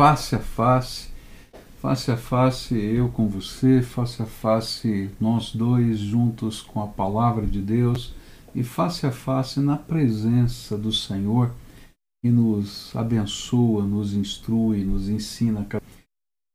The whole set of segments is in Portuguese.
face a face, face a face eu com você, face a face nós dois juntos com a palavra de Deus e face a face na presença do Senhor que nos abençoa, nos instrui, nos ensina.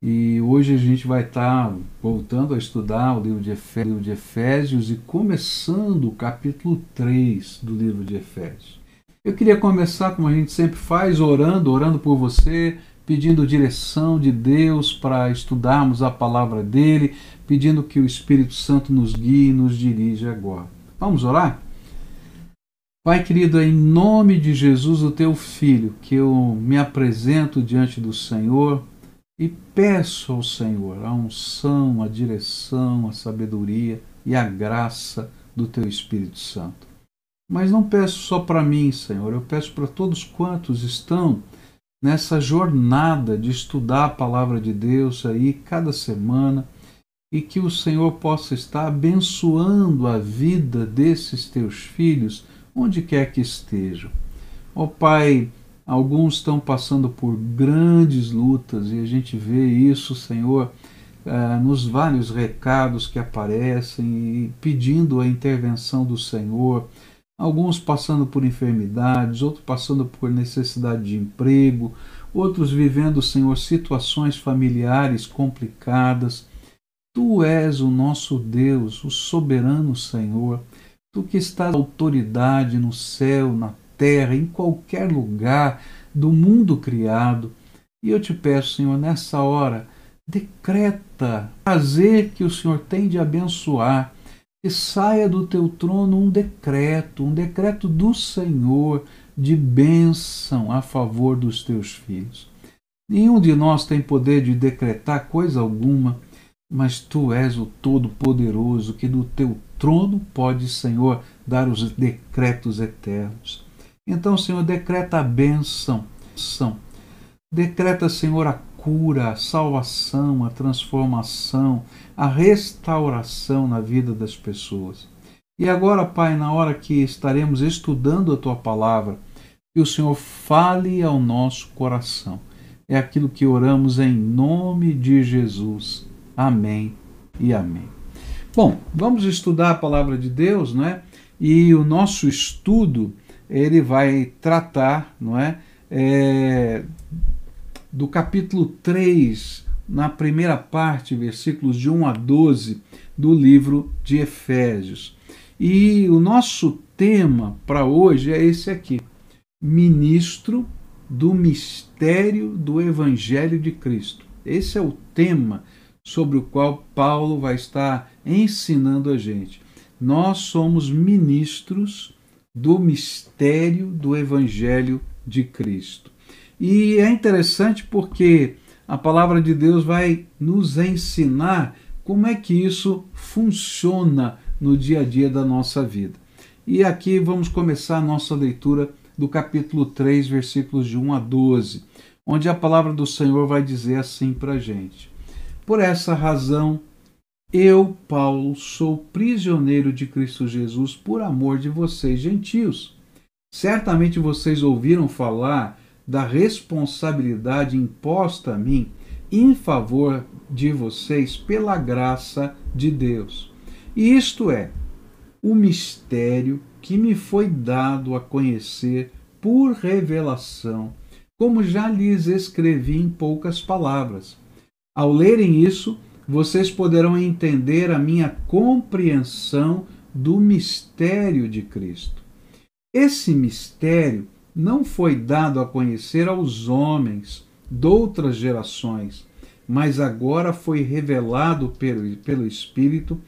E hoje a gente vai estar voltando a estudar o livro de Efésios, livro de Efésios e começando o capítulo 3 do livro de Efésios. Eu queria começar, como a gente sempre faz, orando, orando por você, pedindo direção de Deus para estudarmos a palavra dele, pedindo que o Espírito Santo nos guie e nos dirija agora. Vamos orar? Pai querido, em nome de Jesus, o teu filho, que eu me apresento diante do Senhor e peço ao Senhor a unção, a direção, a sabedoria e a graça do teu Espírito Santo. Mas não peço só para mim, Senhor, eu peço para todos quantos estão nessa jornada de estudar a palavra de Deus aí cada semana e que o Senhor possa estar abençoando a vida desses teus filhos onde quer que estejam. Ó oh, Pai, alguns estão passando por grandes lutas e a gente vê isso, Senhor, eh, nos vários recados que aparecem e pedindo a intervenção do Senhor. Alguns passando por enfermidades, outros passando por necessidade de emprego, outros vivendo, Senhor, situações familiares complicadas. Tu és o nosso Deus, o soberano Senhor Tu que estás autoridade no céu, na terra, em qualquer lugar do mundo criado. E eu te peço, Senhor, nessa hora, decreta fazer que o Senhor tem de abençoar, que saia do teu trono um decreto, um decreto do Senhor de bênção a favor dos teus filhos. Nenhum de nós tem poder de decretar coisa alguma, mas tu és o Todo-Poderoso, que do teu trono pode, Senhor, dar os decretos eternos. Então, Senhor, decreta a bênção, decreta, Senhor, a cura, a salvação, a transformação, a restauração na vida das pessoas. E agora, Pai, na hora que estaremos estudando a tua palavra, que o Senhor fale ao nosso coração. É aquilo que oramos em nome de Jesus. Amém e amém. Bom, vamos estudar a palavra de Deus, não é? E o nosso estudo ele vai tratar, não é, é do capítulo 3, na primeira parte, versículos de 1 a 12 do livro de Efésios. E o nosso tema para hoje é esse aqui: ministro do mistério do Evangelho de Cristo. Esse é o tema sobre o qual Paulo vai estar ensinando a gente. Nós somos ministros do mistério do Evangelho de Cristo. E é interessante porque a palavra de Deus vai nos ensinar como é que isso funciona no dia a dia da nossa vida. E aqui vamos começar a nossa leitura do capítulo 3, versículos de 1 a 12, onde a palavra do Senhor vai dizer assim para a gente: por essa razão, eu, Paulo, sou prisioneiro de Cristo Jesus por amor de vocês, gentios. Certamente vocês ouviram falar da responsabilidade imposta a mim em favor de vocês pela graça de Deus. E isto é, o mistério que me foi dado a conhecer por revelação, como já lhes escrevi em poucas palavras ao lerem isso, vocês poderão entender a minha compreensão do mistério de Cristo. Esse mistério não foi dado a conhecer aos homens de outras gerações, mas agora foi revelado pelo, pelo Espírito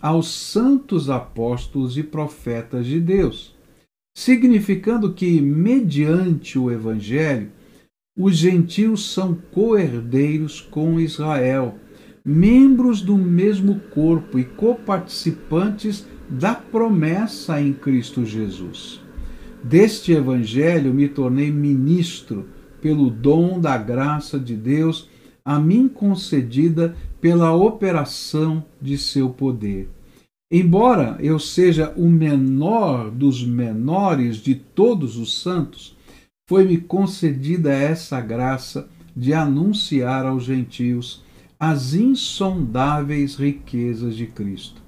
aos santos apóstolos e profetas de Deus, significando que, mediante o Evangelho, os gentios são coerdeiros com Israel, membros do mesmo corpo e coparticipantes da promessa em Cristo Jesus. Deste evangelho me tornei ministro pelo dom da graça de Deus a mim concedida pela operação de seu poder. Embora eu seja o menor dos menores de todos os santos, foi-me concedida essa graça de anunciar aos gentios as insondáveis riquezas de Cristo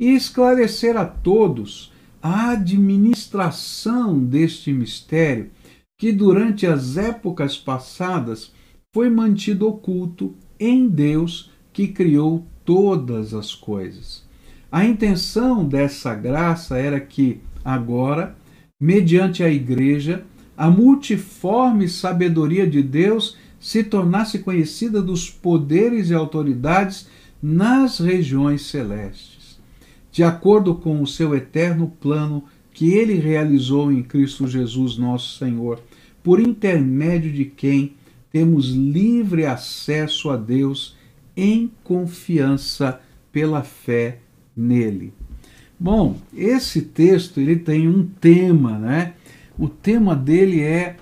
e esclarecer a todos a administração deste mistério que durante as épocas passadas foi mantido oculto em Deus que criou todas as coisas. A intenção dessa graça era que, agora, mediante a Igreja, a multiforme sabedoria de Deus se tornasse conhecida dos poderes e autoridades nas regiões celestes, de acordo com o seu eterno plano que ele realizou em Cristo Jesus, nosso Senhor, por intermédio de quem temos livre acesso a Deus em confiança pela fé nele. Bom, esse texto ele tem um tema, né? O tema dele é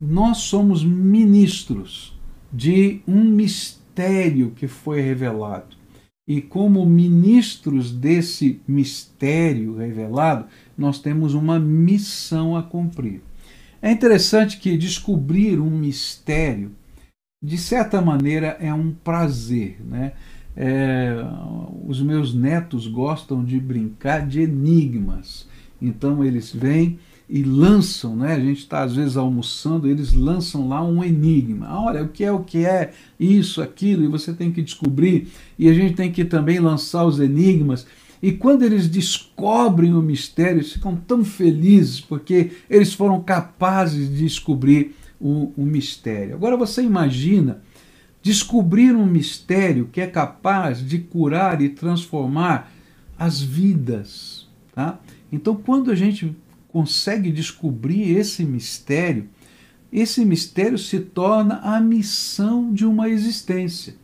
nós somos ministros de um mistério que foi revelado. E como ministros desse mistério revelado, nós temos uma missão a cumprir. É interessante que descobrir um mistério, de certa maneira, é um prazer. Né? É, os meus netos gostam de brincar de enigmas. Então eles vêm e lançam, né? A gente está às vezes almoçando, eles lançam lá um enigma. Ah, olha, o que é o que é isso, aquilo, e você tem que descobrir. E a gente tem que também lançar os enigmas. E quando eles descobrem o mistério, eles ficam tão felizes porque eles foram capazes de descobrir o, o mistério. Agora você imagina descobrir um mistério que é capaz de curar e transformar as vidas. Tá? Então, quando a gente consegue descobrir esse mistério, esse mistério se torna a missão de uma existência.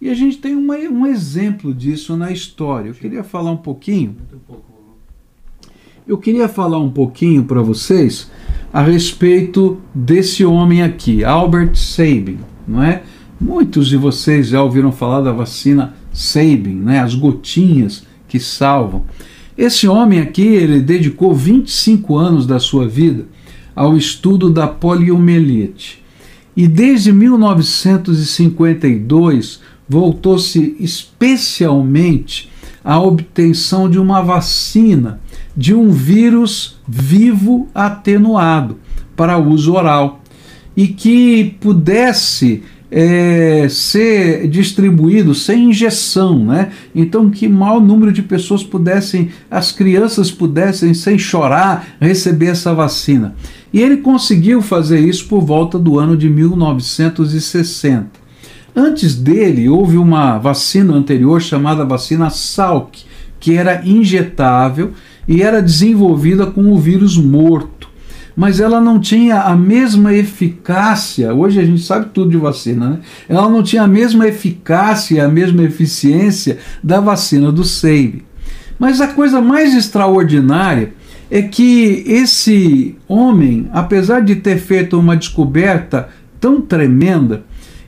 E a gente tem uma, um exemplo disso na história. Eu queria falar um pouquinho. Eu queria falar um pouquinho para vocês a respeito desse homem aqui, Albert Sabin, não é? Muitos de vocês já ouviram falar da vacina Sabin, né? As gotinhas que salvam. Esse homem aqui, ele dedicou 25 anos da sua vida ao estudo da poliomielite. E desde 1952 voltou-se especialmente à obtenção de uma vacina de um vírus vivo atenuado para uso oral e que pudesse é, ser distribuído sem injeção, né? Então que maior número de pessoas pudessem, as crianças pudessem sem chorar receber essa vacina. E ele conseguiu fazer isso por volta do ano de 1960. Antes dele, houve uma vacina anterior chamada vacina Salk, que era injetável e era desenvolvida com o vírus morto mas ela não tinha a mesma eficácia. Hoje a gente sabe tudo de vacina, né? Ela não tinha a mesma eficácia, a mesma eficiência da vacina do SAVE. Mas a coisa mais extraordinária é que esse homem, apesar de ter feito uma descoberta tão tremenda,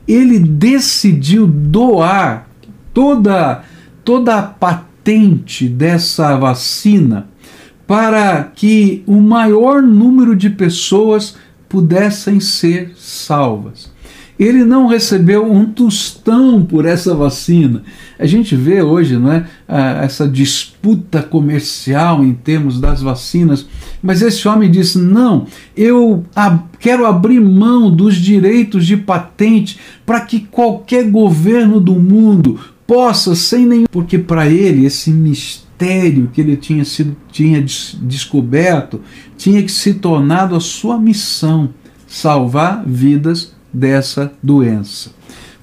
ele decidiu doar toda toda a patente dessa vacina para que o maior número de pessoas pudessem ser salvas. Ele não recebeu um tostão por essa vacina. A gente vê hoje não é, essa disputa comercial em termos das vacinas, mas esse homem disse: não, eu quero abrir mão dos direitos de patente para que qualquer governo do mundo possa, sem nenhum. Porque para ele esse mistério mistério que ele tinha, sido, tinha descoberto tinha que se tornado a sua missão, salvar vidas dessa doença.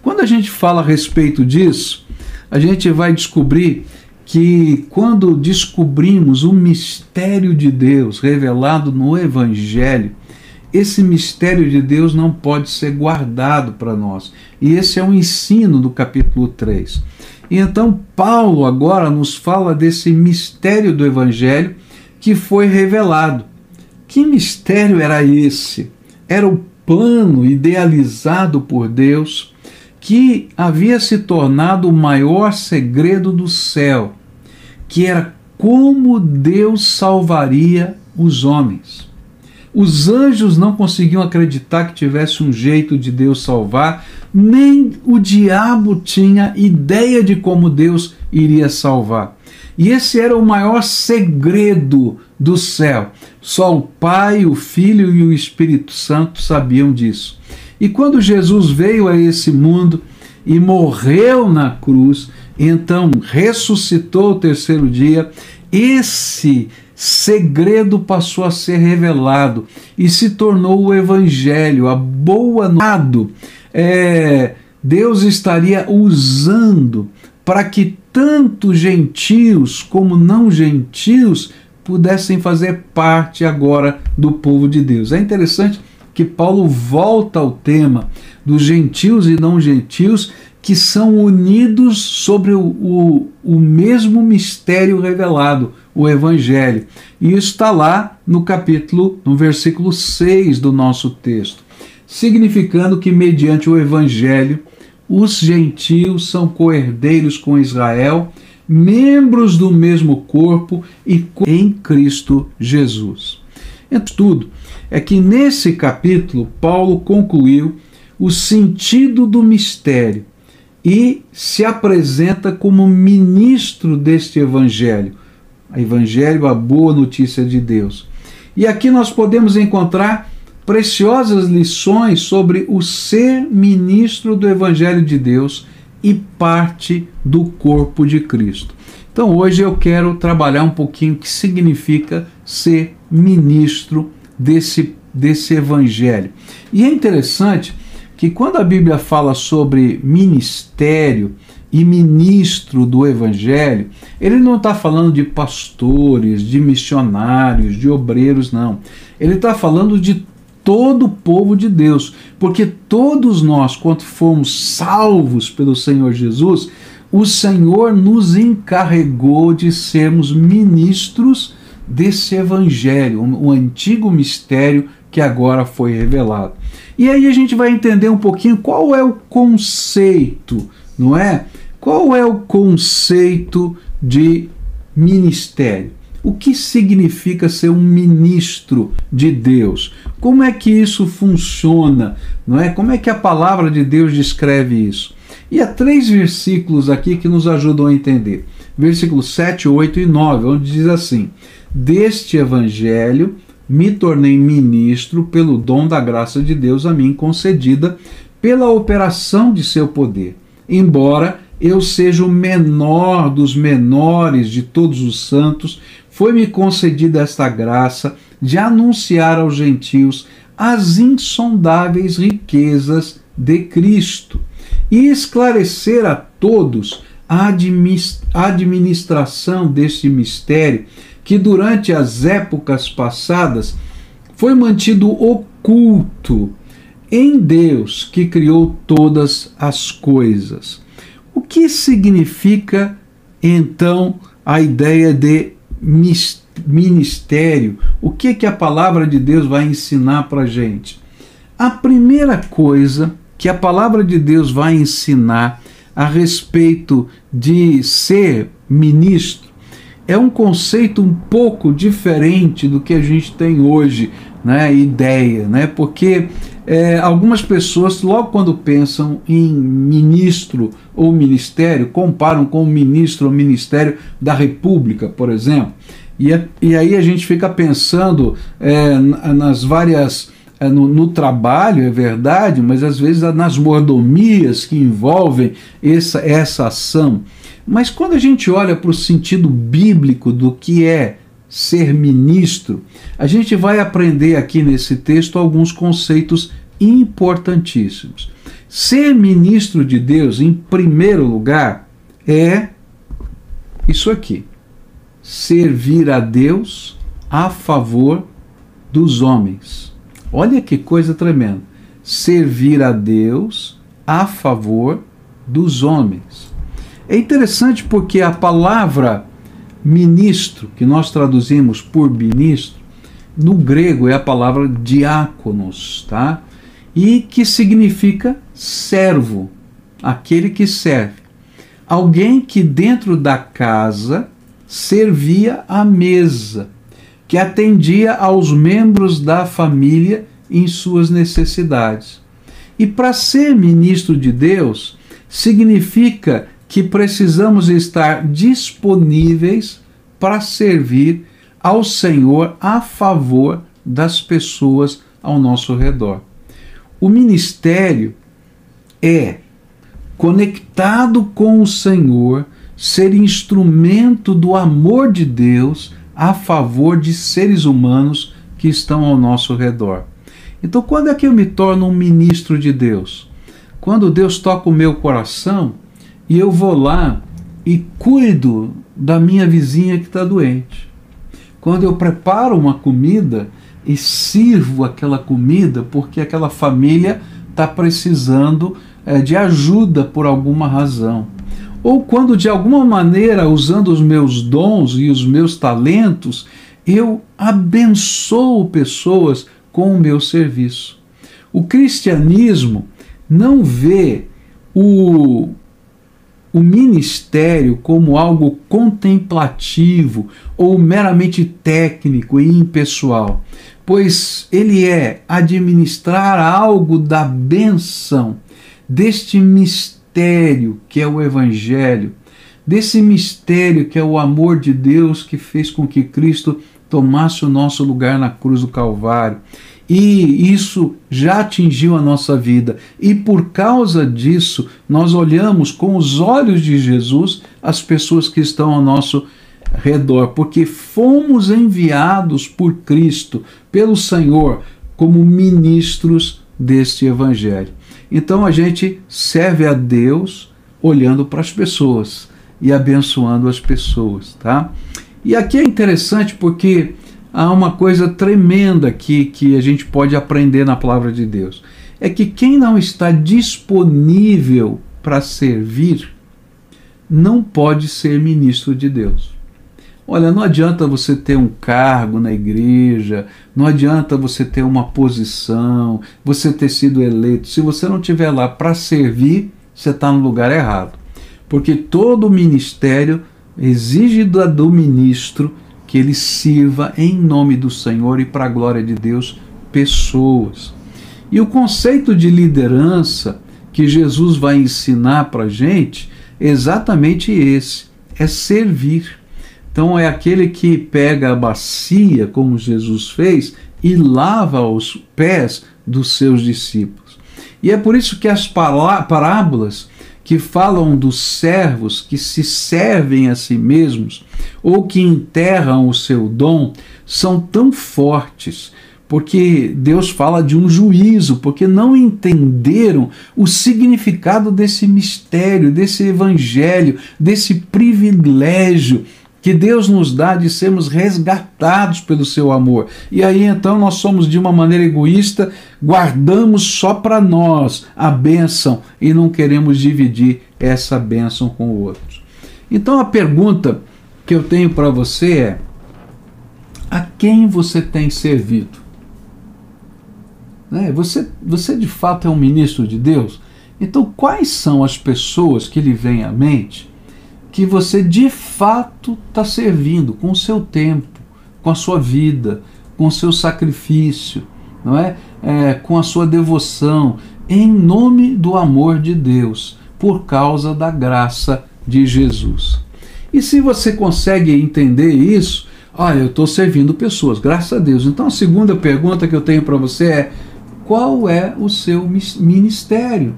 Quando a gente fala a respeito disso, a gente vai descobrir que quando descobrimos o mistério de Deus revelado no Evangelho, esse mistério de Deus não pode ser guardado para nós. E esse é o ensino do capítulo 3. E então Paulo agora nos fala desse mistério do Evangelho que foi revelado. Que mistério era esse? Era o plano idealizado por Deus que havia se tornado o maior segredo do céu, que era como Deus salvaria os homens. Os anjos não conseguiam acreditar que tivesse um jeito de Deus salvar, nem o diabo tinha ideia de como Deus iria salvar. E esse era o maior segredo do céu. Só o Pai, o Filho e o Espírito Santo sabiam disso. E quando Jesus veio a esse mundo e morreu na cruz, então ressuscitou o terceiro dia, esse segredo passou a ser revelado e se tornou o Evangelho, a boa nova. É, Deus estaria usando para que tanto gentios como não gentios pudessem fazer parte agora do povo de Deus. É interessante que Paulo volta ao tema dos gentios e não gentios que são unidos sobre o, o, o mesmo mistério revelado, o Evangelho. E isso está lá no capítulo, no versículo 6 do nosso texto, significando que mediante o Evangelho os gentios são coerdeiros com Israel, membros do mesmo corpo e em Cristo Jesus. Então, tudo é que nesse capítulo Paulo concluiu o sentido do mistério e se apresenta como ministro deste evangelho, o evangelho, a boa notícia de Deus. E aqui nós podemos encontrar preciosas lições sobre o ser ministro do Evangelho de Deus e parte do corpo de Cristo. Então hoje eu quero trabalhar um pouquinho o que significa ser ministro desse, desse Evangelho. E é interessante que quando a Bíblia fala sobre ministério e ministro do Evangelho, ele não está falando de pastores, de missionários, de obreiros, não. Ele está falando de todo o povo de Deus, porque todos nós, quando fomos salvos pelo Senhor Jesus, o Senhor nos encarregou de sermos ministros desse evangelho, o antigo mistério que agora foi revelado. E aí a gente vai entender um pouquinho qual é o conceito, não é? Qual é o conceito de ministério? O que significa ser um ministro de Deus? Como é que isso funciona? Não é? Como é que a palavra de Deus descreve isso? E há três versículos aqui que nos ajudam a entender. Versículos 7, 8 e 9, onde diz assim: Deste evangelho me tornei ministro pelo dom da graça de Deus a mim concedida pela operação de seu poder. Embora eu seja o menor dos menores de todos os santos, foi-me concedida esta graça de anunciar aos gentios as insondáveis riquezas de Cristo e esclarecer a todos a administração deste mistério que durante as épocas passadas foi mantido oculto em Deus que criou todas as coisas. O que significa então a ideia de ministério, o que que a palavra de Deus vai ensinar para gente? A primeira coisa que a palavra de Deus vai ensinar a respeito de ser ministro é um conceito um pouco diferente do que a gente tem hoje, né, ideia, né, porque é, algumas pessoas, logo quando pensam em ministro ou ministério, comparam com o ministro ou ministério da República, por exemplo. E, e aí a gente fica pensando é, nas várias. É, no, no, trabalho, é verdade, mas às vezes nas mordomias que envolvem essa, essa ação. Mas quando a gente olha para o sentido bíblico do que é ser ministro, a gente vai aprender aqui nesse texto alguns conceitos importantíssimos. Ser ministro de Deus, em primeiro lugar, é isso aqui: servir a Deus a favor dos homens. Olha que coisa tremenda. Servir a Deus a favor dos homens. É interessante porque a palavra ministro, que nós traduzimos por ministro, no grego é a palavra diáconos, tá? E que significa servo, aquele que serve. Alguém que dentro da casa servia à mesa, que atendia aos membros da família em suas necessidades. E para ser ministro de Deus, significa que precisamos estar disponíveis para servir ao Senhor a favor das pessoas ao nosso redor. O ministério é conectado com o Senhor, ser instrumento do amor de Deus a favor de seres humanos que estão ao nosso redor. Então, quando é que eu me torno um ministro de Deus? Quando Deus toca o meu coração e eu vou lá e cuido da minha vizinha que está doente. Quando eu preparo uma comida e sirvo aquela comida porque aquela família está precisando é, de ajuda por alguma razão. Ou quando de alguma maneira, usando os meus dons e os meus talentos, eu abençoo pessoas com o meu serviço. O cristianismo não vê o, o ministério como algo contemplativo ou meramente técnico e impessoal, pois ele é administrar algo da benção deste mistério que é o Evangelho, desse mistério que é o amor de Deus que fez com que Cristo tomasse o nosso lugar na cruz do Calvário. E isso já atingiu a nossa vida. E por causa disso, nós olhamos com os olhos de Jesus as pessoas que estão ao nosso redor, porque fomos enviados por Cristo, pelo Senhor, como ministros deste Evangelho. Então a gente serve a Deus olhando para as pessoas e abençoando as pessoas, tá? E aqui é interessante porque há uma coisa tremenda aqui que a gente pode aprender na palavra de Deus. É que quem não está disponível para servir não pode ser ministro de Deus. Olha, não adianta você ter um cargo na igreja, não adianta você ter uma posição, você ter sido eleito. Se você não estiver lá para servir, você está no lugar errado. Porque todo ministério exige do ministro que ele sirva em nome do Senhor e para a glória de Deus pessoas. E o conceito de liderança que Jesus vai ensinar para a gente é exatamente esse: é servir. Então é aquele que pega a bacia, como Jesus fez, e lava os pés dos seus discípulos. E é por isso que as parábolas que falam dos servos que se servem a si mesmos ou que enterram o seu dom são tão fortes, porque Deus fala de um juízo, porque não entenderam o significado desse mistério, desse evangelho, desse privilégio que Deus nos dá de sermos resgatados pelo seu amor. E aí então nós somos de uma maneira egoísta, guardamos só para nós a bênção e não queremos dividir essa bênção com o outro. Então a pergunta que eu tenho para você é: a quem você tem servido? Né? Você, você de fato é um ministro de Deus? Então, quais são as pessoas que lhe vêm à mente que você de fato está servindo com o seu tempo, com a sua vida, com o seu sacrifício, não é? é? com a sua devoção, em nome do amor de Deus, por causa da graça de Jesus. E se você consegue entender isso, olha, eu estou servindo pessoas, graças a Deus. Então a segunda pergunta que eu tenho para você é: qual é o seu ministério?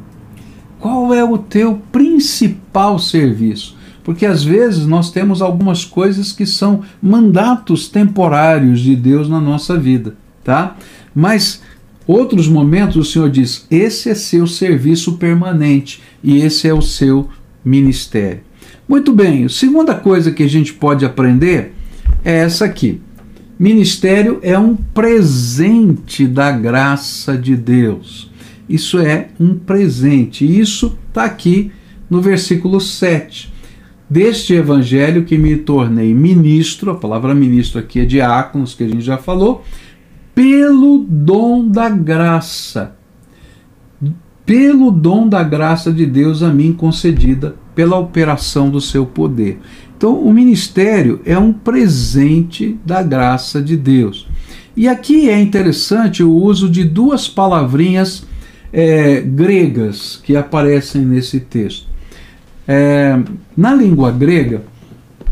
Qual é o teu principal serviço? Porque às vezes nós temos algumas coisas que são mandatos temporários de Deus na nossa vida, tá? Mas outros momentos o Senhor diz: esse é seu serviço permanente e esse é o seu ministério. Muito bem, a segunda coisa que a gente pode aprender é essa aqui. Ministério é um presente da graça de Deus. Isso é um presente. Isso está aqui no versículo 7 deste evangelho que me tornei ministro, a palavra ministro aqui é diáconos, que a gente já falou, pelo dom da graça pelo dom da graça de Deus a mim concedida pela operação do seu poder. Então, o ministério é um presente da graça de Deus. E aqui é interessante o uso de duas palavrinhas é, gregas que aparecem nesse texto. É, na língua grega,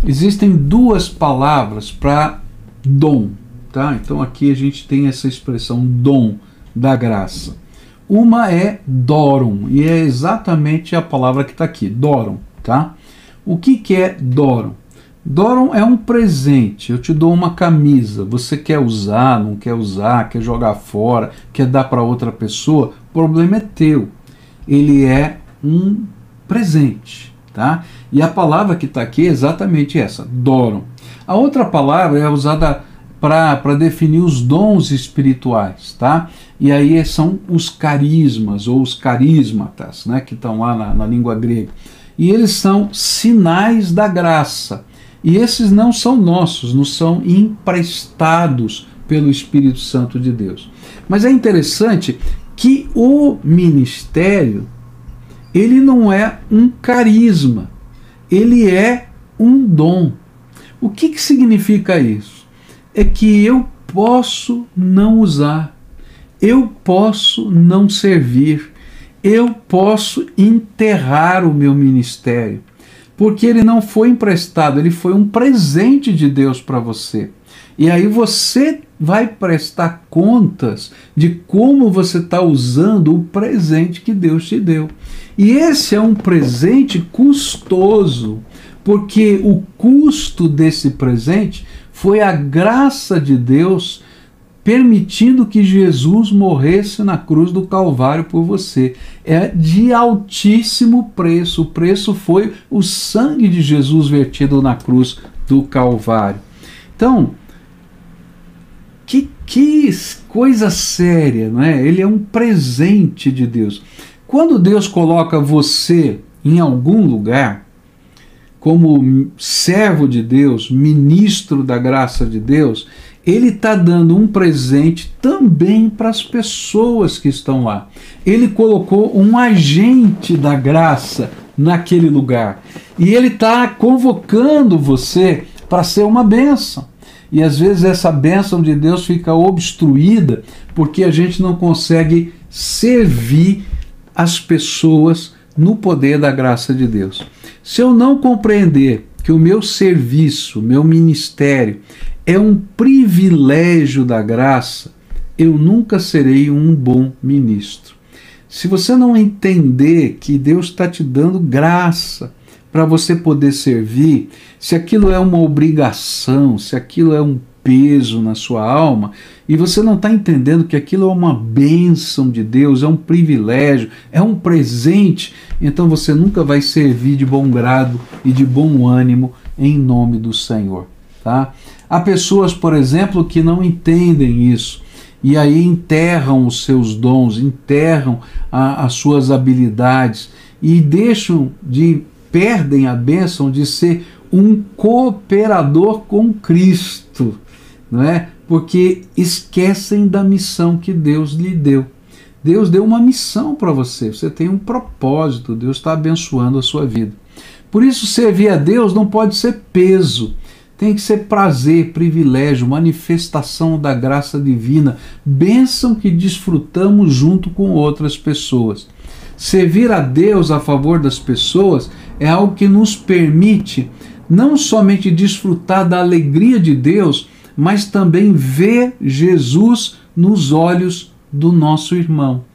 existem duas palavras para dom. Tá? Então aqui a gente tem essa expressão dom da graça. Uma é dorum, e é exatamente a palavra que está aqui, dorum. Tá? O que, que é dorum? Dorum é um presente. Eu te dou uma camisa. Você quer usar, não quer usar, quer jogar fora, quer dar para outra pessoa? O problema é teu. Ele é um presente, tá? E a palavra que está aqui é exatamente essa, dorum. A outra palavra é usada para definir os dons espirituais, tá? E aí são os carismas ou os carismatas, né? Que estão lá na, na língua grega. E eles são sinais da graça e esses não são nossos, nos são emprestados pelo Espírito Santo de Deus. Mas é interessante que o ministério ele não é um carisma, ele é um dom. O que, que significa isso? É que eu posso não usar, eu posso não servir, eu posso enterrar o meu ministério porque ele não foi emprestado, ele foi um presente de Deus para você. E aí você vai prestar contas de como você está usando o presente que Deus te deu. E esse é um presente custoso, porque o custo desse presente foi a graça de Deus permitindo que Jesus morresse na cruz do Calvário por você. É de altíssimo preço. O preço foi o sangue de Jesus vertido na cruz do Calvário. Então, que, coisa séria, não é? Ele é um presente de Deus. Quando Deus coloca você em algum lugar, como servo de Deus, ministro da graça de Deus, ele está dando um presente também para as pessoas que estão lá. Ele colocou um agente da graça naquele lugar. E ele está convocando você para ser uma bênção. E às vezes essa bênção de Deus fica obstruída porque a gente não consegue servir as pessoas no poder da graça de Deus. Se eu não compreender que o meu serviço, meu ministério é um privilégio da graça, eu nunca serei um bom ministro. Se você não entender que Deus está te dando graça para você poder servir, se aquilo é uma obrigação, se aquilo é um peso na sua alma, e você não está entendendo que aquilo é uma bênção de Deus, é um privilégio, é um presente, então você nunca vai servir de bom grado e de bom ânimo em nome do Senhor. Tá? Há pessoas, por exemplo, que não entendem isso e aí enterram os seus dons, enterram a, as suas habilidades e deixam de perdem a bênção de ser um cooperador com Cristo, não é? Porque esquecem da missão que Deus lhe deu. Deus deu uma missão para você, você tem um propósito, Deus está abençoando a sua vida. Por isso, servir a Deus não pode ser peso, tem que ser prazer, privilégio, manifestação da graça divina, bênção que desfrutamos junto com outras pessoas. Servir a Deus a favor das pessoas é algo que nos permite não somente desfrutar da alegria de Deus, mas também ver Jesus nos olhos do nosso irmão.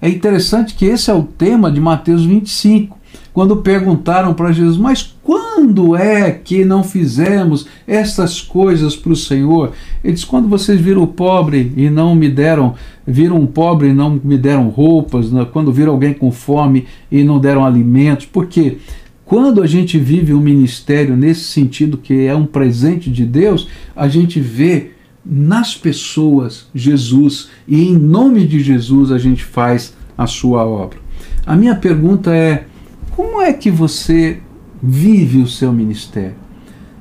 É interessante que esse é o tema de Mateus 25 quando perguntaram para Jesus, mas quando é que não fizemos essas coisas para o Senhor? Ele diz: quando vocês viram o pobre e não me deram, viram um pobre e não me deram roupas, né? quando viram alguém com fome e não deram alimentos, porque quando a gente vive um ministério nesse sentido que é um presente de Deus, a gente vê nas pessoas Jesus e em nome de Jesus a gente faz a sua obra. A minha pergunta é: como é que você vive o seu ministério?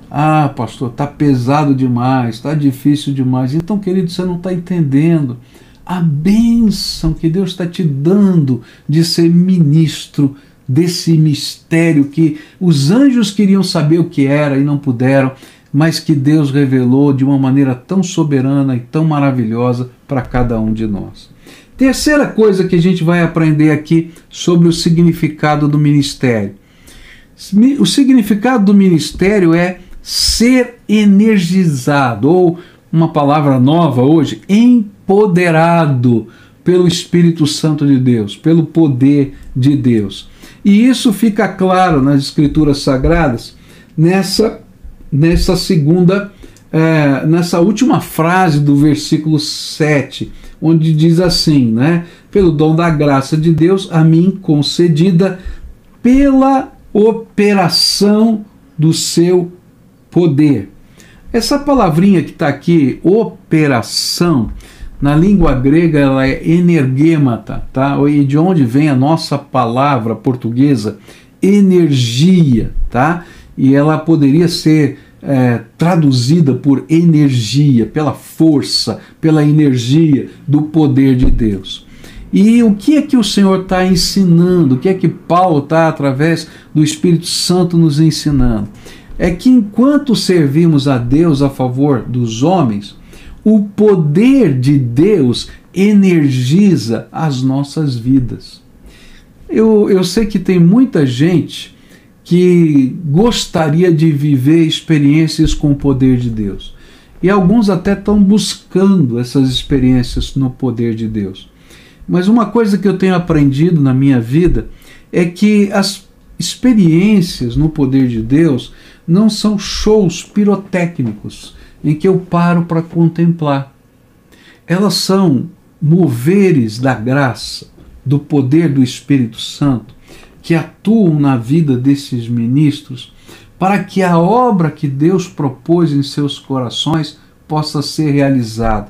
Ah, pastor, está pesado demais, está difícil demais. Então, querido, você não está entendendo. a bênção que Deus está te dando de ser ministro desse mistério que os anjos queriam saber o que era e não puderam, mas que Deus revelou de uma maneira tão soberana e tão maravilhosa para cada um de nós. Terceira coisa que a gente vai aprender aqui sobre o significado do ministério. O significado do ministério é ser energizado, ou uma palavra nova hoje, empoderado pelo Espírito Santo de Deus, pelo poder de Deus. E isso fica claro nas Escrituras Sagradas nessa, nessa segunda, é, nessa última frase do versículo 7, onde diz assim, né? Pelo dom da graça de Deus a mim concedida pela operação do seu poder. Essa palavrinha que está aqui, operação, na língua grega ela é energêmata, tá? E de onde vem a nossa palavra portuguesa energia, tá? E ela poderia ser é, traduzida por energia, pela força, pela energia do poder de Deus. E o que é que o Senhor está ensinando? O que é que Paulo está, através do Espírito Santo, nos ensinando? É que enquanto servimos a Deus a favor dos homens, o poder de Deus energiza as nossas vidas. Eu, eu sei que tem muita gente que gostaria de viver experiências com o poder de Deus. E alguns até estão buscando essas experiências no poder de Deus. Mas uma coisa que eu tenho aprendido na minha vida é que as experiências no poder de Deus não são shows pirotécnicos em que eu paro para contemplar. Elas são moveres da graça, do poder do Espírito Santo, que atuam na vida desses ministros, para que a obra que Deus propôs em seus corações possa ser realizada,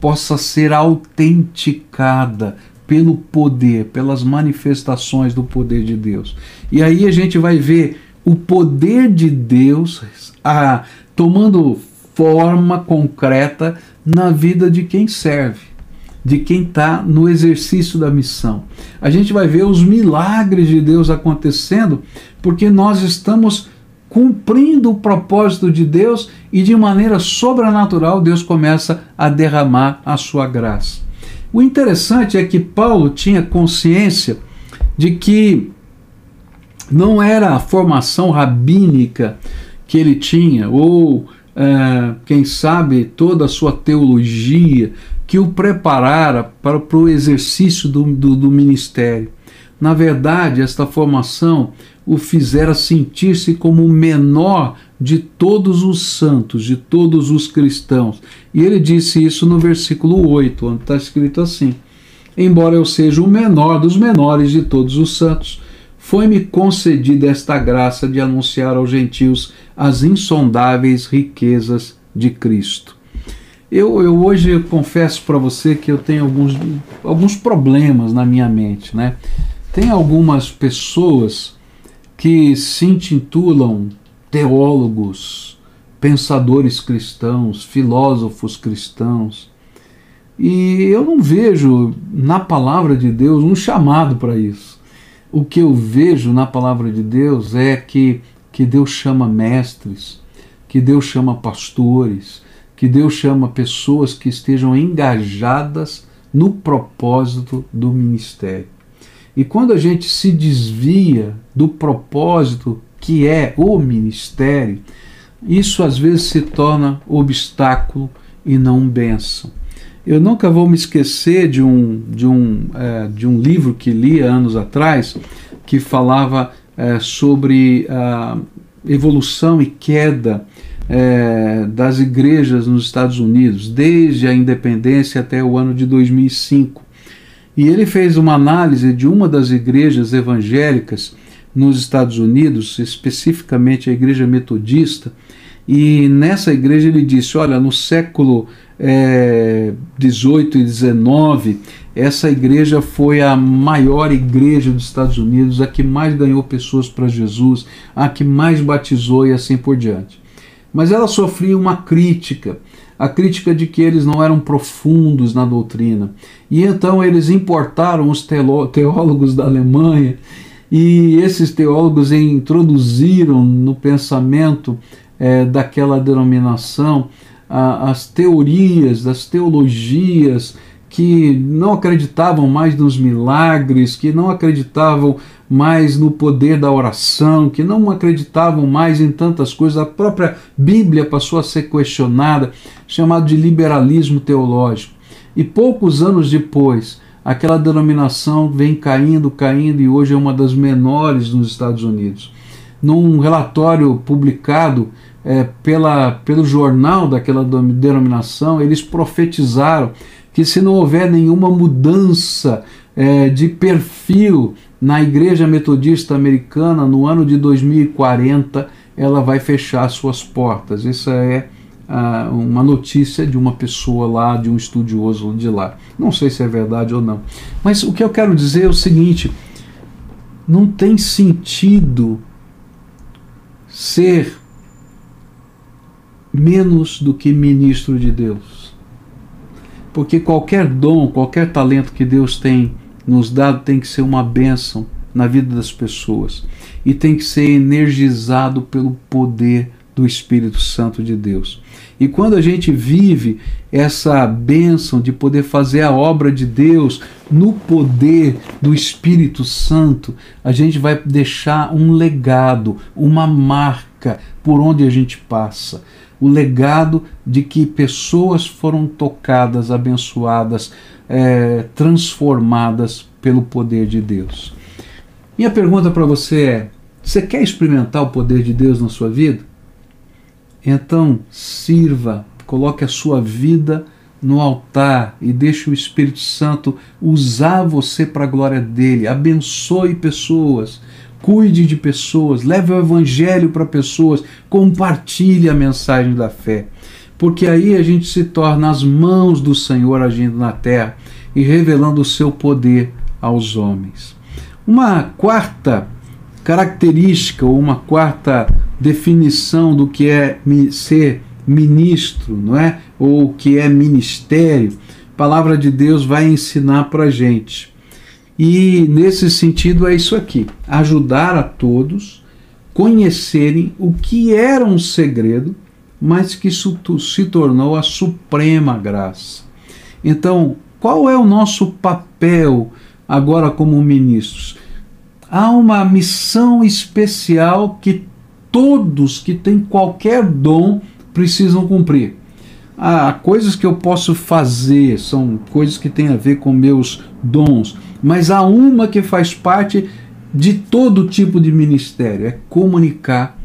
possa ser autenticada pelo poder, pelas manifestações do poder de Deus. E aí a gente vai ver o poder de Deus a, tomando forma concreta na vida de quem serve, de quem está no exercício da missão. A gente vai ver os milagres de Deus acontecendo porque nós estamos cumprindo o propósito de Deus e de maneira sobrenatural Deus começa a derramar a sua graça. O interessante é que Paulo tinha consciência de que não era a formação rabínica que ele tinha, ou é, quem sabe, toda a sua teologia que o preparara para, para o exercício do, do, do ministério. Na verdade, esta formação o fizera sentir-se como o menor de todos os santos, de todos os cristãos. E ele disse isso no versículo 8, onde está escrito assim: Embora eu seja o menor dos menores de todos os santos, foi-me concedida esta graça de anunciar aos gentios as insondáveis riquezas de Cristo. Eu, eu hoje confesso para você que eu tenho alguns, alguns problemas na minha mente. Né? Tem algumas pessoas que se intitulam teólogos, pensadores cristãos, filósofos cristãos, e eu não vejo na palavra de Deus um chamado para isso o que eu vejo na palavra de Deus é que, que Deus chama mestres, que Deus chama pastores, que Deus chama pessoas que estejam engajadas no propósito do ministério. E quando a gente se desvia do propósito que é o ministério, isso às vezes se torna obstáculo e não bênção. Eu nunca vou me esquecer de um, de um, é, de um livro que li anos atrás que falava é, sobre a evolução e queda é, das igrejas nos Estados Unidos, desde a independência até o ano de 2005. E ele fez uma análise de uma das igrejas evangélicas nos Estados Unidos, especificamente a Igreja Metodista, e nessa igreja ele disse: olha, no século é, 18 e 19, essa igreja foi a maior igreja dos Estados Unidos, a que mais ganhou pessoas para Jesus, a que mais batizou e assim por diante. Mas ela sofria uma crítica. a crítica de que eles não eram profundos na doutrina. E então eles importaram os teólogos da Alemanha e esses teólogos introduziram no pensamento é, daquela denominação a, as teorias, das teologias que não acreditavam mais nos milagres, que não acreditavam mais no poder da oração, que não acreditavam mais em tantas coisas. A própria Bíblia passou a ser questionada, chamado de liberalismo teológico. E poucos anos depois, aquela denominação vem caindo, caindo e hoje é uma das menores nos Estados Unidos. Num relatório publicado é, pela, pelo jornal daquela denominação, eles profetizaram que se não houver nenhuma mudança é, de perfil na Igreja Metodista Americana no ano de 2040, ela vai fechar suas portas. Isso é ah, uma notícia de uma pessoa lá, de um estudioso de lá. Não sei se é verdade ou não. Mas o que eu quero dizer é o seguinte: não tem sentido ser menos do que ministro de Deus. Porque qualquer dom, qualquer talento que Deus tem nos dado tem que ser uma bênção na vida das pessoas e tem que ser energizado pelo poder do Espírito Santo de Deus. E quando a gente vive essa bênção de poder fazer a obra de Deus no poder do Espírito Santo, a gente vai deixar um legado, uma marca por onde a gente passa. O legado de que pessoas foram tocadas, abençoadas, é, transformadas pelo poder de Deus. Minha pergunta para você é: você quer experimentar o poder de Deus na sua vida? Então sirva, coloque a sua vida no altar e deixe o Espírito Santo usar você para a glória dele. Abençoe pessoas, cuide de pessoas, leve o evangelho para pessoas, compartilhe a mensagem da fé. Porque aí a gente se torna as mãos do Senhor agindo na terra e revelando o seu poder aos homens. Uma quarta característica ou uma quarta definição do que é ser ministro, não é? Ou o que é ministério, a palavra de Deus vai ensinar para gente. E nesse sentido é isso aqui: ajudar a todos conhecerem o que era um segredo, mas que se tornou a suprema graça. Então, qual é o nosso papel agora como ministros? Há uma missão especial que todos que têm qualquer dom precisam cumprir. Há coisas que eu posso fazer, são coisas que têm a ver com meus dons, mas há uma que faz parte de todo tipo de ministério: é comunicar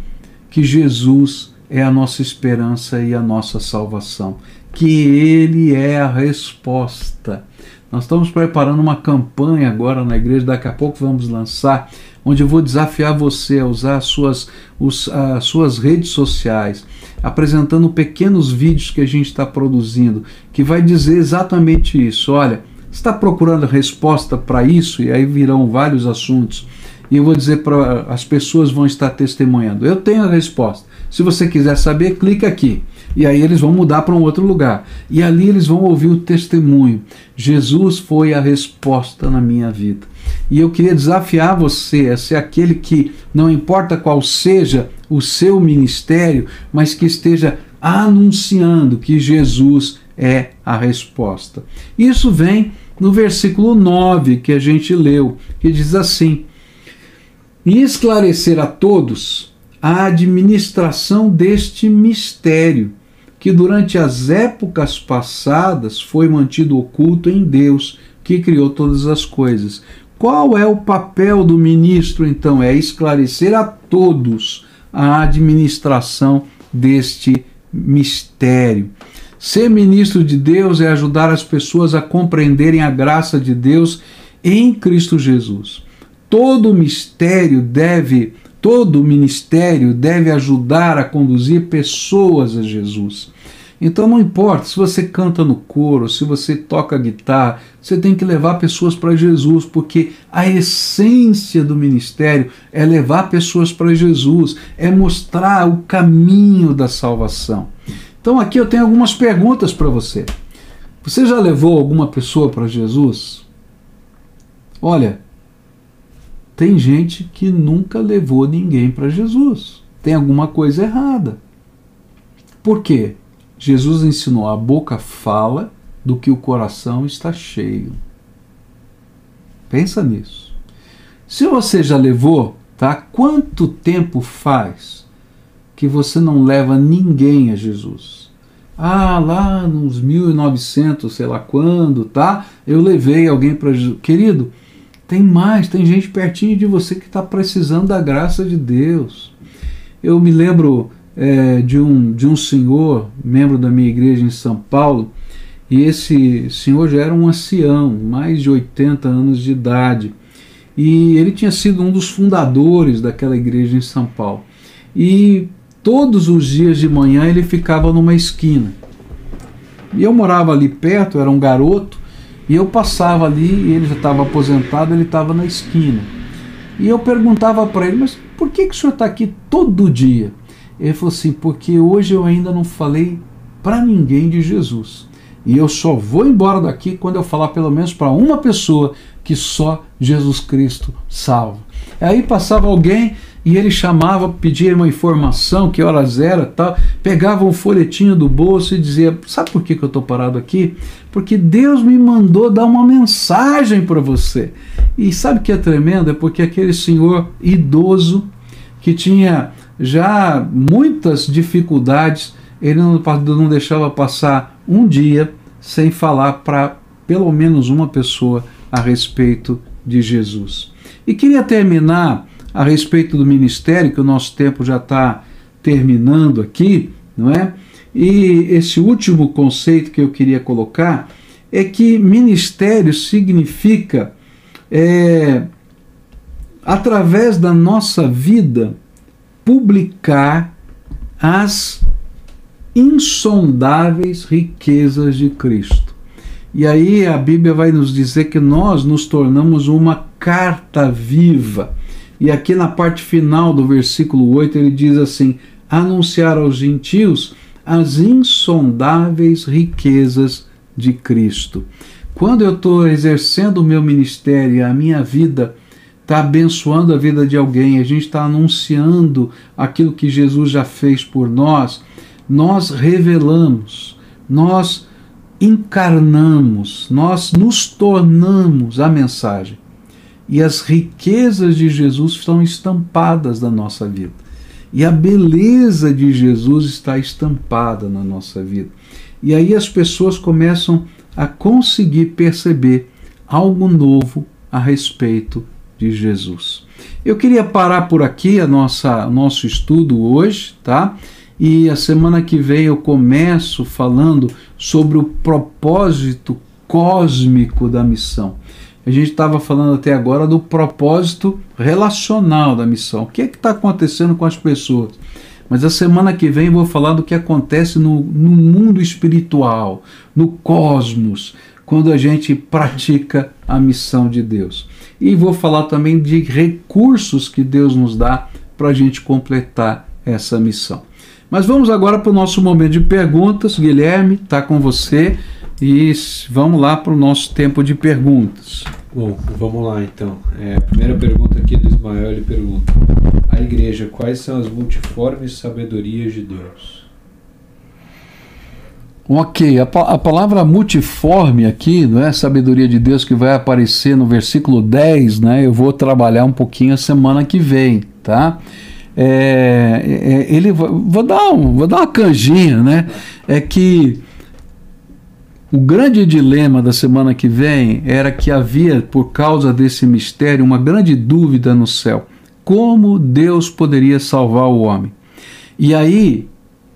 que Jesus é a nossa esperança e a nossa salvação, que Ele é a resposta. Nós estamos preparando uma campanha agora na igreja, daqui a pouco vamos lançar onde eu vou desafiar você a usar as suas, os, as suas redes sociais, apresentando pequenos vídeos que a gente está produzindo, que vai dizer exatamente isso. Olha, está procurando resposta para isso? E aí virão vários assuntos. E eu vou dizer para as pessoas vão estar testemunhando. Eu tenho a resposta. Se você quiser saber, clica aqui. E aí eles vão mudar para um outro lugar. E ali eles vão ouvir o testemunho. Jesus foi a resposta na minha vida. E eu queria desafiar você a ser aquele que, não importa qual seja o seu ministério, mas que esteja anunciando que Jesus é a resposta. Isso vem no versículo 9 que a gente leu, que diz assim: E esclarecer a todos a administração deste mistério, que durante as épocas passadas foi mantido oculto em Deus, que criou todas as coisas. Qual é o papel do ministro, então? É esclarecer a todos a administração deste mistério. Ser ministro de Deus é ajudar as pessoas a compreenderem a graça de Deus em Cristo Jesus. Todo mistério deve, todo ministério deve ajudar a conduzir pessoas a Jesus. Então não importa se você canta no coro, se você toca guitarra, você tem que levar pessoas para Jesus, porque a essência do ministério é levar pessoas para Jesus, é mostrar o caminho da salvação. Então aqui eu tenho algumas perguntas para você. Você já levou alguma pessoa para Jesus? Olha, tem gente que nunca levou ninguém para Jesus. Tem alguma coisa errada. Por quê? Jesus ensinou: a boca fala do que o coração está cheio. Pensa nisso. Se você já levou, tá? Quanto tempo faz que você não leva ninguém a Jesus? Ah, lá nos 1900, sei lá quando, tá? Eu levei alguém para Jesus. Querido, tem mais, tem gente pertinho de você que está precisando da graça de Deus. Eu me lembro é, de, um, de um senhor, membro da minha igreja em São Paulo, e esse senhor já era um ancião, mais de 80 anos de idade. E ele tinha sido um dos fundadores daquela igreja em São Paulo. E todos os dias de manhã ele ficava numa esquina. E eu morava ali perto, era um garoto, e eu passava ali, ele já estava aposentado, ele estava na esquina. E eu perguntava para ele, mas por que, que o senhor está aqui todo dia? Ele falou assim, porque hoje eu ainda não falei para ninguém de Jesus. E eu só vou embora daqui quando eu falar pelo menos para uma pessoa que só Jesus Cristo salva. Aí passava alguém e ele chamava, pedia uma informação, que horas era, tal, pegava um folhetinho do bolso e dizia: Sabe por que, que eu estou parado aqui? Porque Deus me mandou dar uma mensagem para você. E sabe o que é tremendo? É porque aquele senhor idoso, que tinha já muitas dificuldades, ele não, não deixava passar um dia sem falar para pelo menos uma pessoa a respeito de Jesus. E queria terminar a respeito do ministério, que o nosso tempo já está terminando aqui, não é? E esse último conceito que eu queria colocar é que ministério significa, é, através da nossa vida, publicar as insondáveis riquezas de Cristo. E aí a Bíblia vai nos dizer que nós nos tornamos uma carta viva e aqui na parte final do versículo 8 ele diz assim: anunciar aos gentios as insondáveis riquezas de Cristo. Quando eu estou exercendo o meu ministério a minha vida está abençoando a vida de alguém, a gente está anunciando aquilo que Jesus já fez por nós, nós revelamos, nós encarnamos, nós nos tornamos a mensagem e as riquezas de Jesus estão estampadas na nossa vida. E a beleza de Jesus está estampada na nossa vida. E aí as pessoas começam a conseguir perceber algo novo a respeito de Jesus. Eu queria parar por aqui a nossa nosso estudo hoje, tá? E a semana que vem eu começo falando sobre o propósito cósmico da missão. A gente estava falando até agora do propósito relacional da missão. O que é que está acontecendo com as pessoas? Mas a semana que vem vou falar do que acontece no, no mundo espiritual, no cosmos, quando a gente pratica a missão de Deus. E vou falar também de recursos que Deus nos dá para a gente completar essa missão. Mas vamos agora para o nosso momento de perguntas. Guilherme, está com você. E vamos lá para o nosso tempo de perguntas. Bom, vamos lá então. É, a primeira pergunta aqui do Ismael ele pergunta: A igreja, quais são as multiformes sabedorias de Deus? Ok, a, a, palavra multiforme aqui, não é sabedoria de Deus que vai aparecer no versículo 10, né? Eu vou trabalhar um pouquinho a semana que vem, tá? É, é, ele vou dar um, vou dar uma canjinha, né? É que o grande dilema da semana que vem era que havia, por causa desse mistério, uma grande dúvida no céu: como Deus poderia salvar o homem? E aí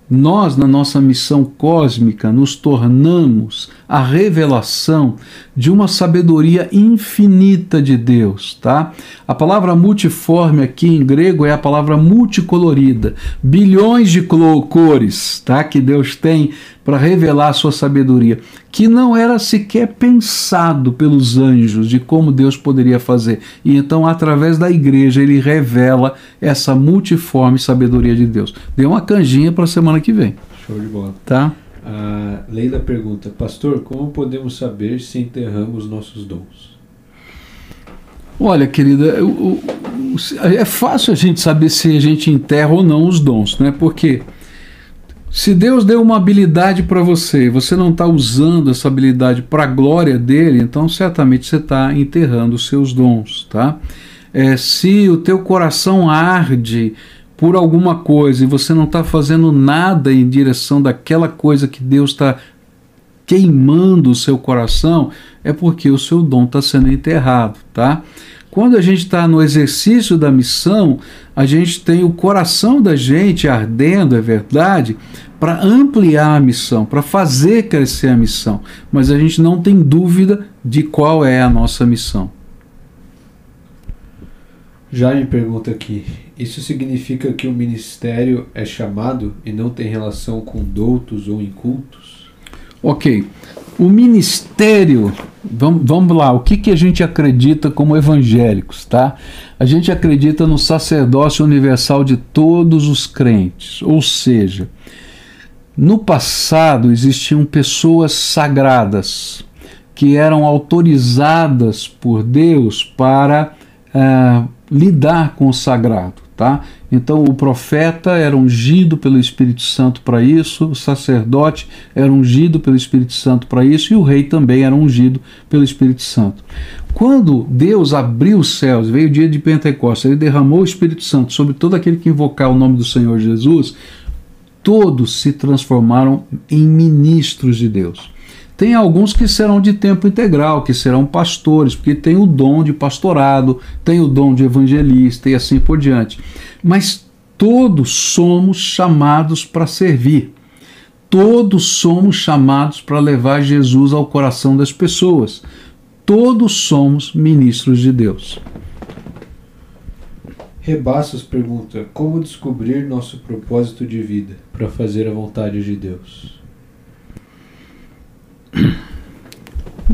nós, na nossa missão cósmica, nos tornamos a revelação de uma sabedoria infinita de Deus, tá? A palavra multiforme aqui em grego é a palavra multicolorida, bilhões de cores, tá? Que Deus tem para revelar a sua sabedoria, que não era sequer pensado pelos anjos de como Deus poderia fazer. E então, através da igreja, ele revela essa multiforme sabedoria de Deus. Deu uma canjinha para a semana que vem. Show de bola. Tá? A Leila pergunta: Pastor, como podemos saber se enterramos nossos dons? Olha, querida, é fácil a gente saber se a gente enterra ou não os dons, né? Porque se Deus deu uma habilidade para você e você não está usando essa habilidade para a glória dele, então certamente você está enterrando os seus dons, tá? É, se o teu coração arde por alguma coisa e você não está fazendo nada em direção daquela coisa que Deus está queimando o seu coração, é porque o seu dom está sendo enterrado, tá? Quando a gente está no exercício da missão, a gente tem o coração da gente ardendo, é verdade, para ampliar a missão, para fazer crescer a missão, mas a gente não tem dúvida de qual é a nossa missão. Já me pergunta aqui: isso significa que o ministério é chamado e não tem relação com doutos ou incultos? Ok. O ministério, vamos, vamos lá, o que, que a gente acredita como evangélicos, tá? A gente acredita no sacerdócio universal de todos os crentes, ou seja, no passado existiam pessoas sagradas que eram autorizadas por Deus para uh, lidar com o sagrado. Tá? Então o profeta era ungido pelo Espírito Santo para isso, o sacerdote era ungido pelo Espírito Santo para isso e o rei também era ungido pelo Espírito Santo. Quando Deus abriu os céus, veio o dia de Pentecostes, ele derramou o Espírito Santo sobre todo aquele que invocar o nome do Senhor Jesus, todos se transformaram em ministros de Deus. Tem alguns que serão de tempo integral, que serão pastores, porque tem o dom de pastorado, tem o dom de evangelista e assim por diante. Mas todos somos chamados para servir. Todos somos chamados para levar Jesus ao coração das pessoas. Todos somos ministros de Deus. Rebassos pergunta: Como descobrir nosso propósito de vida para fazer a vontade de Deus?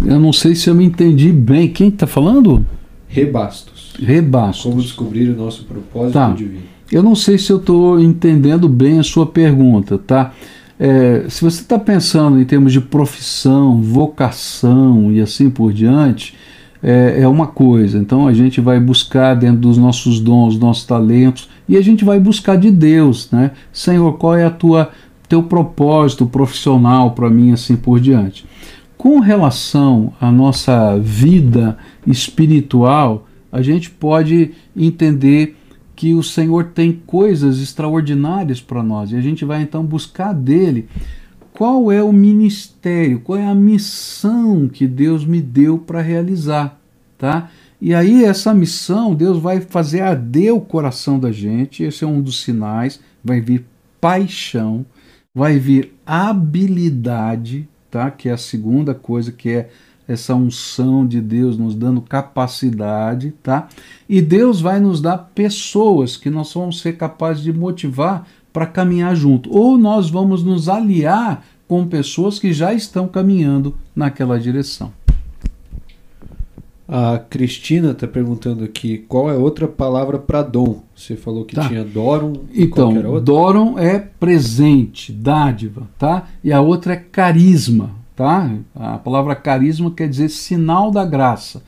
Eu não sei se eu me entendi bem. Quem está falando? Rebastos. Rebastos. Como descobrir o nosso propósito tá. divino. Eu não sei se eu estou entendendo bem a sua pergunta, tá? É, se você está pensando em termos de profissão, vocação e assim por diante, é, é, uma coisa. Então a gente vai buscar dentro dos nossos dons, nossos talentos, e a gente vai buscar de Deus, né? Senhor, qual é a tua teu propósito profissional para mim assim por diante? Com relação à nossa vida espiritual, a gente pode entender que o Senhor tem coisas extraordinárias para nós e a gente vai então buscar dele qual é o ministério, qual é a missão que Deus me deu para realizar, tá? E aí essa missão, Deus vai fazer arder o coração da gente, esse é um dos sinais, vai vir paixão, vai vir habilidade, tá? Que é a segunda coisa que é essa unção de Deus nos dando capacidade, tá? E Deus vai nos dar pessoas que nós vamos ser capazes de motivar para caminhar junto, ou nós vamos nos aliar com pessoas que já estão caminhando naquela direção. A Cristina está perguntando aqui qual é outra palavra para dom. Você falou que tá. tinha Doron. Então, Doron é presente, dádiva, tá? E a outra é carisma, tá? A palavra carisma quer dizer sinal da graça.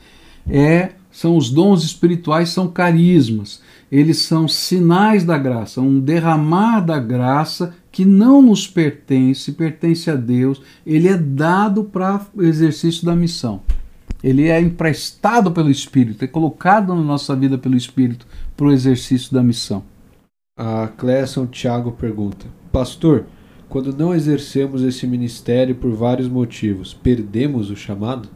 É, são os dons espirituais, são carismas. Eles são sinais da graça, um derramar da graça que não nos pertence, pertence a Deus. Ele é dado para o exercício da missão ele é emprestado pelo Espírito, é colocado na nossa vida pelo Espírito para o exercício da missão. A Cléson Tiago pergunta: Pastor, quando não exercemos esse ministério por vários motivos, perdemos o chamado?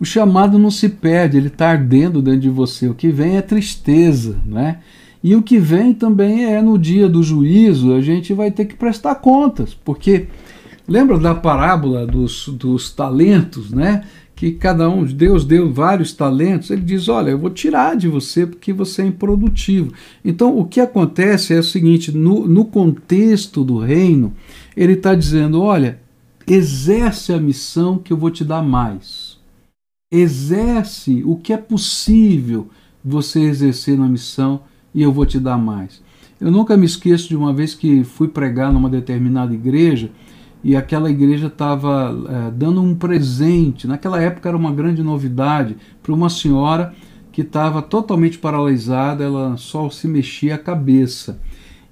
O chamado não se perde, ele está ardendo dentro de você. O que vem é tristeza, né? E o que vem também é no dia do juízo, a gente vai ter que prestar contas, porque lembra da parábola dos, dos talentos, né? Que cada um, Deus deu vários talentos, ele diz: Olha, eu vou tirar de você porque você é improdutivo. Então, o que acontece é o seguinte: no, no contexto do reino, ele está dizendo: Olha, exerce a missão que eu vou te dar mais. Exerce o que é possível você exercer na missão e eu vou te dar mais. Eu nunca me esqueço de uma vez que fui pregar numa determinada igreja e aquela igreja estava é, dando um presente. Naquela época era uma grande novidade para uma senhora que estava totalmente paralisada, ela só se mexia a cabeça.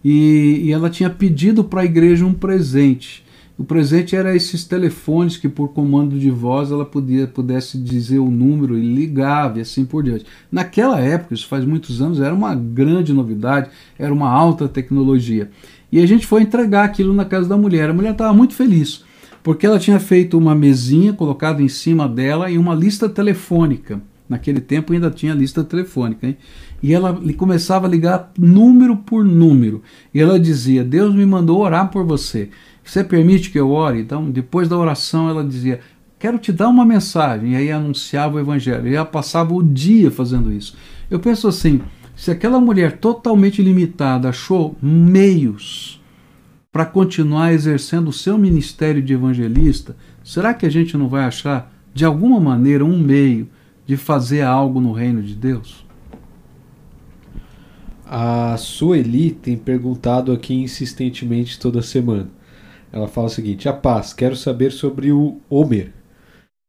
E, e ela tinha pedido para a igreja um presente. O presente era esses telefones que por comando de voz ela podia, pudesse dizer o número e ligava e assim por diante. Naquela época, isso faz muitos anos, era uma grande novidade, era uma alta tecnologia. E a gente foi entregar aquilo na casa da mulher. A mulher estava muito feliz, porque ela tinha feito uma mesinha, colocado em cima dela e uma lista telefônica. Naquele tempo ainda tinha lista telefônica, hein? E ela começava a ligar número por número. E ela dizia: Deus me mandou orar por você. Você permite que eu ore? Então, depois da oração, ela dizia: Quero te dar uma mensagem. E aí anunciava o evangelho. E ela passava o dia fazendo isso. Eu penso assim: se aquela mulher totalmente limitada achou meios para continuar exercendo o seu ministério de evangelista, será que a gente não vai achar, de alguma maneira, um meio de fazer algo no reino de Deus? A Sueli tem perguntado aqui insistentemente toda semana. Ela fala o seguinte: A paz, quero saber sobre o Homer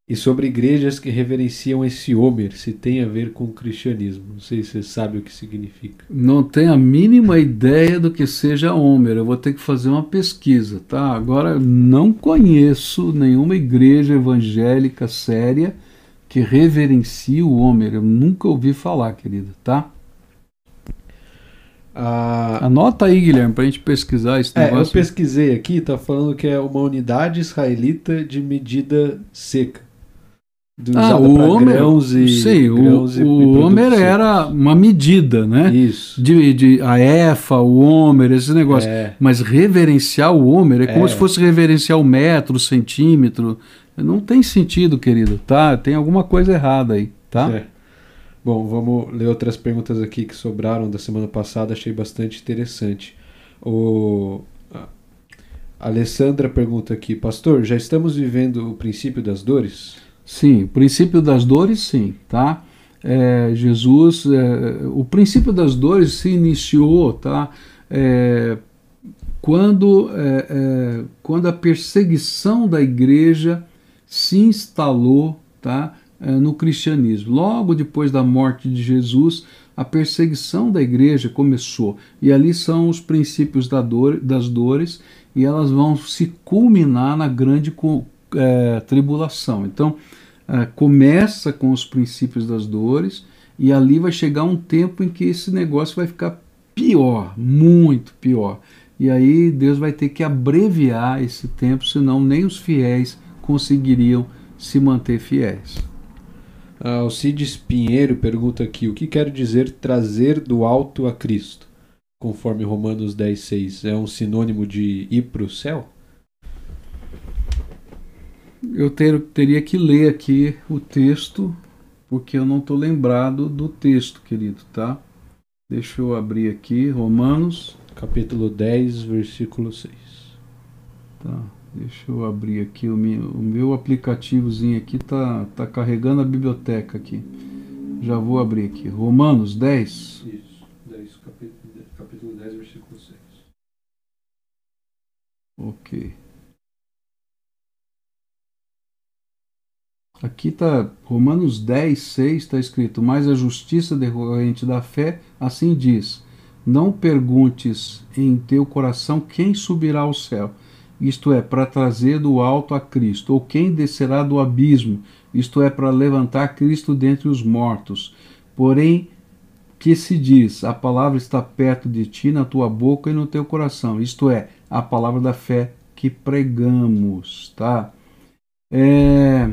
e sobre igrejas que reverenciam esse Homer, se tem a ver com o cristianismo. Não sei se você sabe o que significa. Não tenho a mínima ideia do que seja Homer. Eu vou ter que fazer uma pesquisa, tá? Agora, não conheço nenhuma igreja evangélica séria que reverencie o Homer. Eu nunca ouvi falar, querido, tá? Ah, Anota aí, Guilherme, para a gente pesquisar esse negócio. É, eu pesquisei aqui, tá falando que é uma unidade israelita de medida seca. Ah, o Homer, e, sim, o, o Homer era uma medida, né? Isso. De, de a EFA, o Homer, esse negócio. É. Mas reverenciar o Homer é, é, como se fosse reverenciar o metro, o centímetro. Não tem sentido, querido, tá? Tem alguma coisa errada aí, tá? Bom, vamos ler outras perguntas aqui que sobraram da semana passada, achei bastante interessante. O a Alessandra pergunta aqui, pastor, já estamos vivendo o princípio das dores? Sim, o princípio das dores, sim, tá? É, Jesus, é, o princípio das dores se iniciou, tá? É, quando, é, é, quando a perseguição da igreja se instalou, tá? Eh, no cristianismo. Logo depois da morte de Jesus, a perseguição da igreja começou. E ali são os princípios da dor, das dores, e elas vão se culminar na grande é, tribulação. Então, é, começa com os princípios das dores, e ali vai chegar um tempo em que esse negócio vai ficar pior, muito pior. E aí Deus vai ter que abreviar esse tempo, senão nem os fiéis conseguiriam se manter fiéis. Ah, Alcides Pinheiro pergunta aqui: o que quer dizer trazer do alto a Cristo? Conforme Romanos 10,6, é um sinônimo de ir para o céu? Eu ter, teria que ler aqui o texto, porque eu não estou lembrado do texto, querido, tá? Deixa eu abrir aqui, Romanos. Capítulo 10, versículo 6. Tá. Deixa eu abrir aqui o meu, o meu aplicativozinho aqui tá, tá carregando a biblioteca aqui. Já vou abrir aqui. Romanos 10. Isso, 10, capítulo, capítulo 10, versículo 6. Ok. Aqui está Romanos 10, 6 está escrito: Mas a justiça decorrente da fé, assim diz: Não perguntes em teu coração quem subirá ao céu isto é, para trazer do alto a Cristo, ou quem descerá do abismo, isto é, para levantar Cristo dentre os mortos. Porém, que se diz, a palavra está perto de ti, na tua boca e no teu coração, isto é, a palavra da fé que pregamos, tá? É...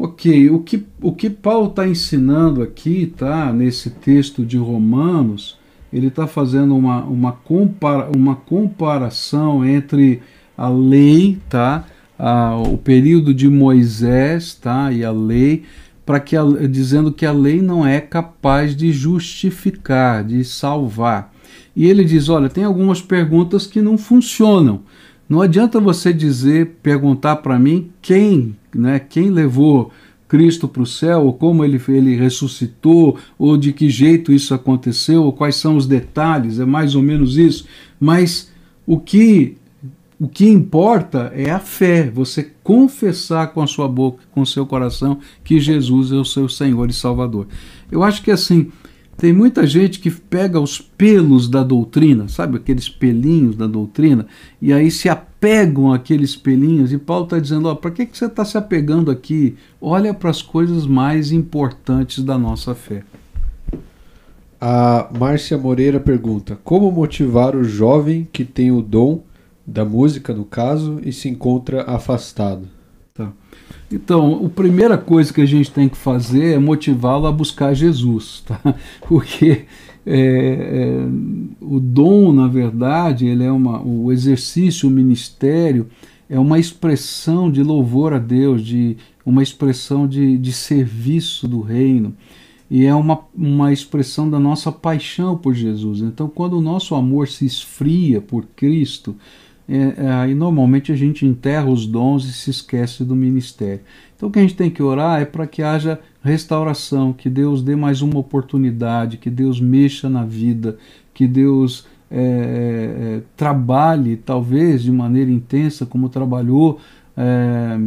Ok, o que, o que Paulo está ensinando aqui, tá, nesse texto de Romanos, ele está fazendo uma, uma, compara, uma comparação entre a lei, tá? O período de Moisés tá? e a lei, para que a, dizendo que a lei não é capaz de justificar, de salvar. E ele diz: olha, tem algumas perguntas que não funcionam. Não adianta você dizer, perguntar para mim quem, né, quem levou Cristo para o céu, ou como ele, ele ressuscitou, ou de que jeito isso aconteceu, ou quais são os detalhes, é mais ou menos isso. Mas o que, o que importa é a fé, você confessar com a sua boca, com o seu coração, que Jesus é o seu Senhor e Salvador. Eu acho que assim, tem muita gente que pega os pelos da doutrina, sabe aqueles pelinhos da doutrina, e aí se apegam àqueles pelinhos, e Paulo está dizendo: ó, para que, que você está se apegando aqui? Olha para as coisas mais importantes da nossa fé. A Márcia Moreira pergunta: Como motivar o jovem que tem o dom da música, no caso, e se encontra afastado? Então, a primeira coisa que a gente tem que fazer é motivá-lo a buscar Jesus, tá? Porque é, é, o dom, na verdade, ele é uma, o exercício, o ministério, é uma expressão de louvor a Deus, de uma expressão de, de serviço do reino. E é uma, uma expressão da nossa paixão por Jesus. Então, quando o nosso amor se esfria por Cristo, é, é, aí normalmente a gente enterra os dons e se esquece do ministério. Então o que a gente tem que orar é para que haja restauração, que Deus dê mais uma oportunidade, que Deus mexa na vida, que Deus é, é, trabalhe, talvez de maneira intensa, como trabalhou é,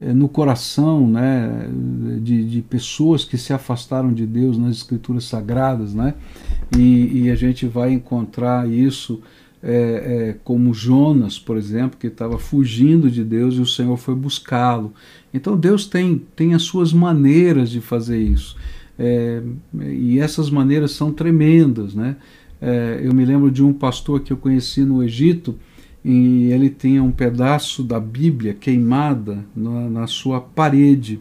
é, no coração né, de, de, pessoas que se afastaram de Deus nas Escrituras Sagradas, né, e, e a gente vai encontrar isso é, é, como Jonas, por exemplo, que estava fugindo de Deus e o Senhor foi buscá-lo. Então Deus tem, tem as suas maneiras de fazer isso. É, e essas maneiras são tremendas. Né? É, eu me lembro de um pastor que eu conheci no Egito e ele tinha um pedaço da Bíblia queimada na, na sua parede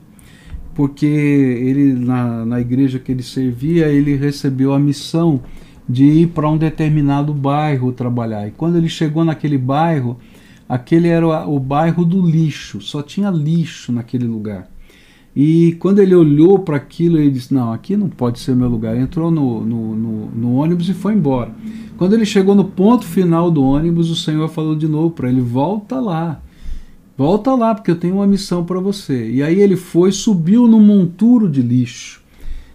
porque ele na, na igreja que ele servia ele recebeu a missão de ir para um determinado bairro trabalhar. E quando ele chegou naquele bairro, aquele era o, bairro do lixo, só tinha lixo naquele lugar. E quando ele olhou para aquilo, ele disse: Não, aqui não pode ser meu lugar. Entrou no, no, no, no, ônibus e foi embora. Quando ele chegou no ponto final do ônibus, o Senhor falou de novo para ele: Volta lá, volta lá, porque eu tenho uma missão para você. E aí ele foi, subiu no monturo de lixo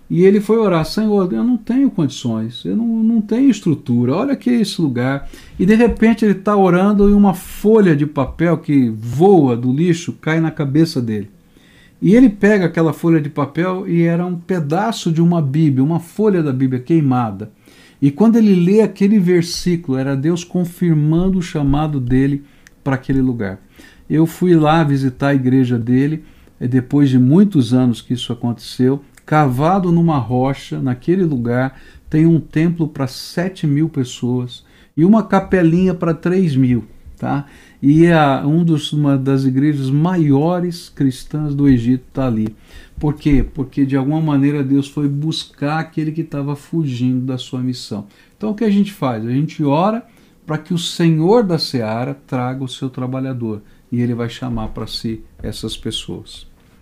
e ele foi orar, Senhor, eu não tenho condições, eu não, não tenho estrutura, olha aqui esse lugar. E de repente ele está orando e uma folha de papel que voa do lixo cai na cabeça dele. E ele pega aquela folha de papel e era um pedaço de uma Bíblia, uma folha da Bíblia queimada. E quando ele lê aquele versículo, era Deus confirmando o chamado dele para aquele lugar. Eu fui lá visitar a igreja dele, depois de muitos anos que isso aconteceu, cavado numa rocha, naquele lugar, tem um templo para 7 mil pessoas e uma capelinha para 3 mil. Tá? E é um dos, uma das igrejas maiores cristãs do Egito está ali. Por quê? Porque de alguma maneira Deus foi buscar aquele que estava fugindo da sua missão. Então o que a gente faz? A gente ora para que o Senhor da seara traga o seu trabalhador e ele vai chamar para si essas pessoas.